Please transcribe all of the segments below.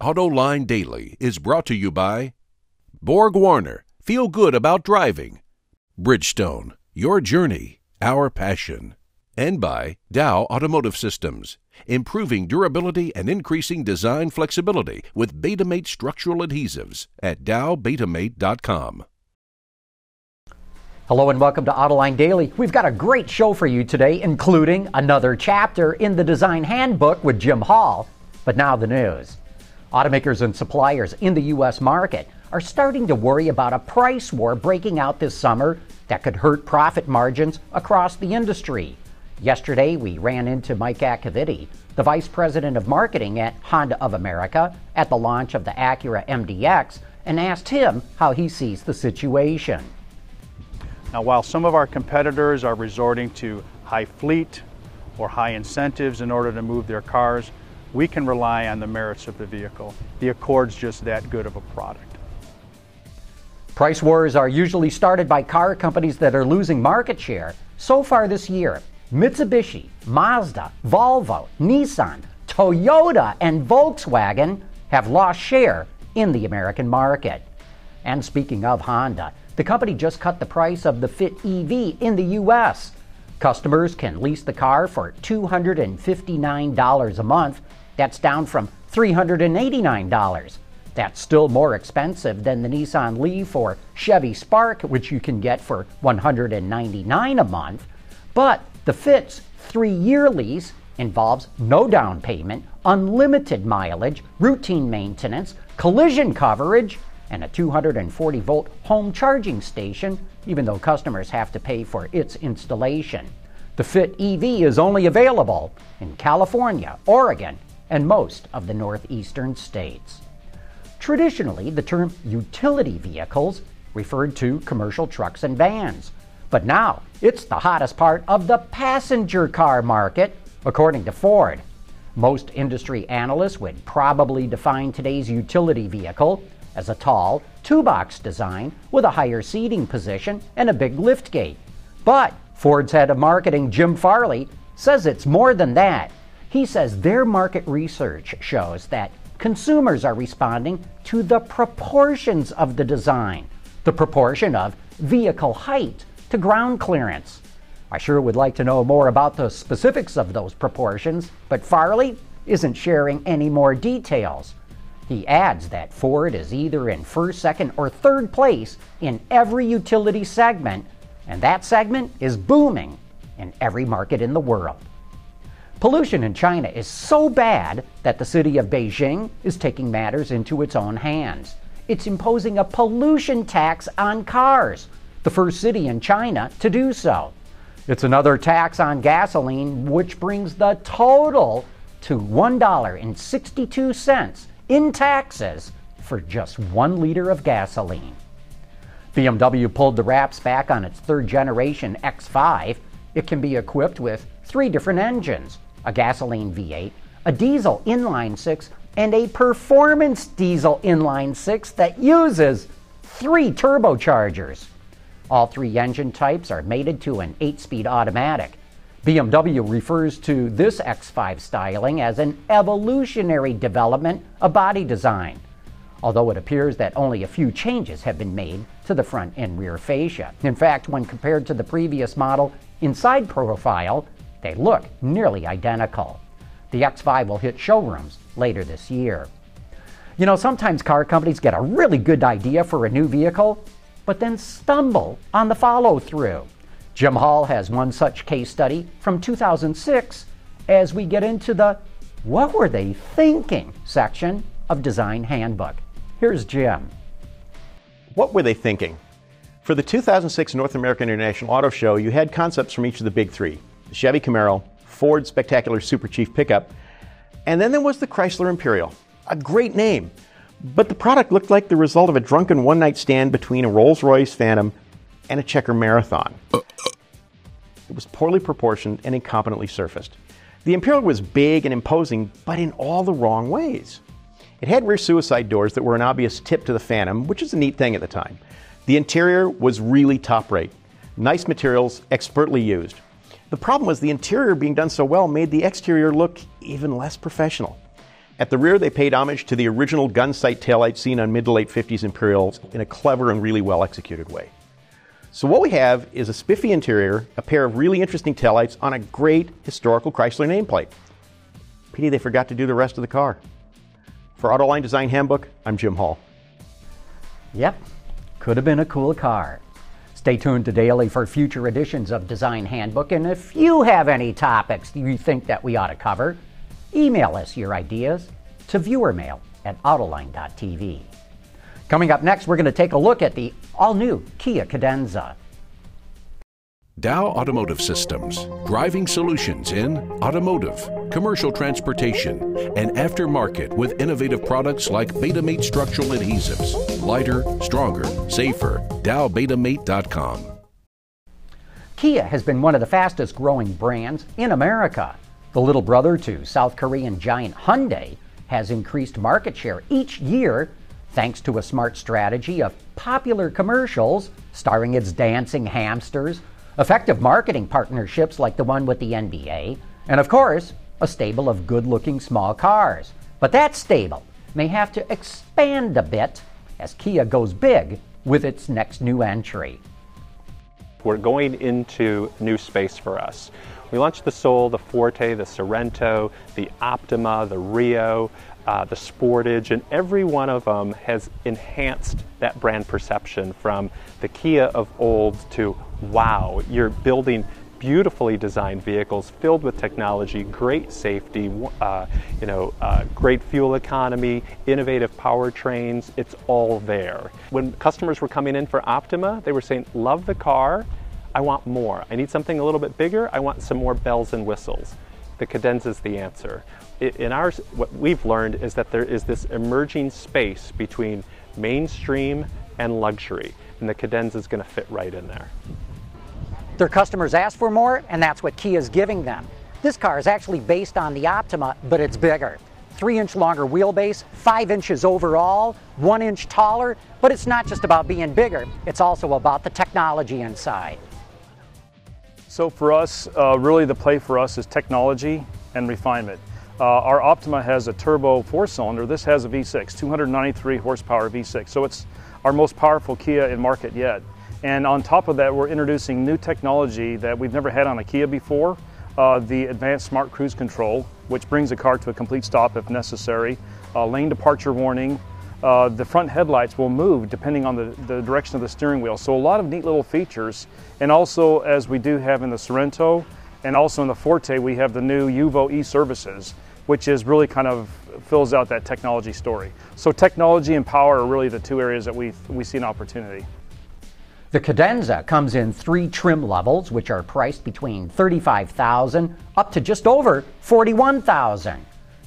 AutoLine Daily is brought to you by Borg Warner, feel good about driving. Bridgestone, your journey, our passion. And by Dow Automotive Systems, improving durability and increasing design flexibility with Betamate structural adhesives at dowbetamate.com. Hello and welcome to Autoline Daily. We've got a great show for you today, including another chapter in the design handbook with Jim Hall. But now the news. Automakers and suppliers in the U.S. market are starting to worry about a price war breaking out this summer that could hurt profit margins across the industry. Yesterday, we ran into Mike Accavitti, the Vice President of Marketing at Honda of America, at the launch of the Acura MDX, and asked him how he sees the situation. Now, while some of our competitors are resorting to high fleet or high incentives in order to move their cars, we can rely on the merits of the vehicle. The Accord's just that good of a product. Price wars are usually started by car companies that are losing market share. So far this year, Mitsubishi, Mazda, Volvo, Nissan, Toyota, and Volkswagen have lost share in the American market. And speaking of Honda, the company just cut the price of the Fit EV in the U.S. Customers can lease the car for $259 a month that's down from $389. That's still more expensive than the Nissan Leaf or Chevy Spark, which you can get for $199 a month. But the Fit's three year lease involves no down payment, unlimited mileage, routine maintenance, collision coverage, and a 240 volt home charging station, even though customers have to pay for its installation. The Fit EV is only available in California, Oregon, and most of the northeastern states. Traditionally, the term utility vehicles referred to commercial trucks and vans. But now, it's the hottest part of the passenger car market, according to Ford. Most industry analysts would probably define today's utility vehicle as a tall, two box design with a higher seating position and a big liftgate. But Ford's head of marketing, Jim Farley, says it's more than that. He says their market research shows that consumers are responding to the proportions of the design, the proportion of vehicle height to ground clearance. I sure would like to know more about the specifics of those proportions, but Farley isn't sharing any more details. He adds that Ford is either in first, second, or third place in every utility segment, and that segment is booming in every market in the world. Pollution in China is so bad that the city of Beijing is taking matters into its own hands. It's imposing a pollution tax on cars, the first city in China to do so. It's another tax on gasoline, which brings the total to $1.62 in taxes for just one liter of gasoline. BMW pulled the wraps back on its third generation X5. It can be equipped with three different engines a gasoline V8, a diesel inline six, and a performance diesel inline six that uses three turbochargers. All three engine types are mated to an 8 speed automatic. BMW refers to this X5 styling as an evolutionary development of body design, although it appears that only a few changes have been made to the front and rear fascia. In fact, when compared to the previous model inside profile, they look nearly identical. The X5 will hit showrooms later this year. You know, sometimes car companies get a really good idea for a new vehicle, but then stumble on the follow through. Jim Hall has one such case study from 2006 as we get into the What Were They Thinking section of Design Handbook. Here's Jim. What were they thinking? For the 2006 North American International Auto Show, you had concepts from each of the big three Chevy Camaro, Ford Spectacular Super Chief pickup, and then there was the Chrysler Imperial. A great name, but the product looked like the result of a drunken one night stand between a Rolls Royce Phantom and a Checker Marathon. It was poorly proportioned and incompetently surfaced. The Imperial was big and imposing, but in all the wrong ways. It had rear suicide doors that were an obvious tip to the Phantom, which is a neat thing at the time. The interior was really top rate. Nice materials, expertly used. The problem was the interior being done so well made the exterior look even less professional. At the rear, they paid homage to the original gun sight taillight seen on mid to late 50s Imperials in a clever and really well executed way. So, what we have is a spiffy interior, a pair of really interesting taillights on a great historical Chrysler nameplate. Pity they forgot to do the rest of the car. For Autoline Design Handbook, I'm Jim Hall. Yep, could have been a cool car. Stay tuned to Daily for future editions of Design Handbook, and if you have any topics you think that we ought to cover, email us your ideas to viewermail at autoline.tv. Coming up next, we're going to take a look at the all new Kia Cadenza. Dow Automotive Systems, driving solutions in automotive, commercial transportation, and aftermarket with innovative products like Betamate structural adhesives. Lighter, stronger, safer. DowBetamate.com. Kia has been one of the fastest growing brands in America. The little brother to South Korean giant Hyundai has increased market share each year thanks to a smart strategy of popular commercials starring its dancing hamsters effective marketing partnerships like the one with the NBA, and of course, a stable of good looking small cars. But that stable may have to expand a bit as Kia goes big with its next new entry. We're going into new space for us. We launched the Soul, the Forte, the Sorento, the Optima, the Rio, uh, the Sportage, and every one of them has enhanced that brand perception from the Kia of old to wow, you're building beautifully designed vehicles filled with technology, great safety, uh, you know, uh, great fuel economy, innovative powertrains. It's all there. When customers were coming in for Optima, they were saying, "Love the car. I want more. I need something a little bit bigger. I want some more bells and whistles." The Cadenza is the answer. In ours, what we've learned is that there is this emerging space between mainstream and luxury, and the Cadenza is going to fit right in there. Their customers ask for more, and that's what Kia is giving them. This car is actually based on the Optima, but it's bigger. Three inch longer wheelbase, five inches overall, one inch taller, but it's not just about being bigger, it's also about the technology inside. So for us, uh, really the play for us is technology and refinement. Uh, our Optima has a turbo four cylinder. This has a V6, 293 horsepower V6. So it's our most powerful Kia in market yet. And on top of that, we're introducing new technology that we've never had on a Kia before, uh, the advanced smart cruise control, which brings the car to a complete stop if necessary, uh, lane departure warning. Uh, the front headlights will move depending on the, the direction of the steering wheel. So a lot of neat little features. And also, as we do have in the Sorento and also in the Forte, we have the new Uvo e-services, which is really kind of fills out that technology story. So technology and power are really the two areas that we, we see an opportunity. The Cadenza comes in three trim levels, which are priced between 35,000 up to just over $41,000.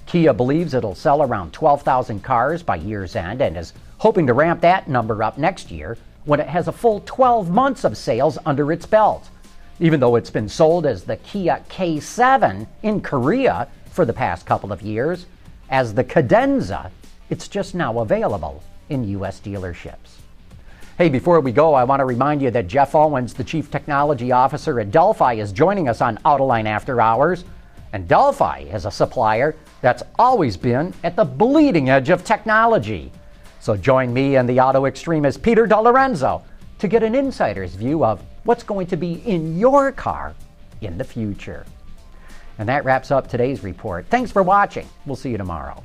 Kia believes it'll sell around 12,000 cars by year's end and is hoping to ramp that number up next year when it has a full 12 months of sales under its belt. Even though it's been sold as the Kia K7 in Korea for the past couple of years, as the Cadenza, it's just now available in U.S. dealerships. Hey, before we go, I want to remind you that Jeff Owens, the Chief Technology Officer at Delphi, is joining us on Autoline After Hours. And Delphi is a supplier that's always been at the bleeding edge of technology. So join me and the auto extremist Peter DeLorenzo to get an insider's view of what's going to be in your car in the future. And that wraps up today's report. Thanks for watching. We'll see you tomorrow.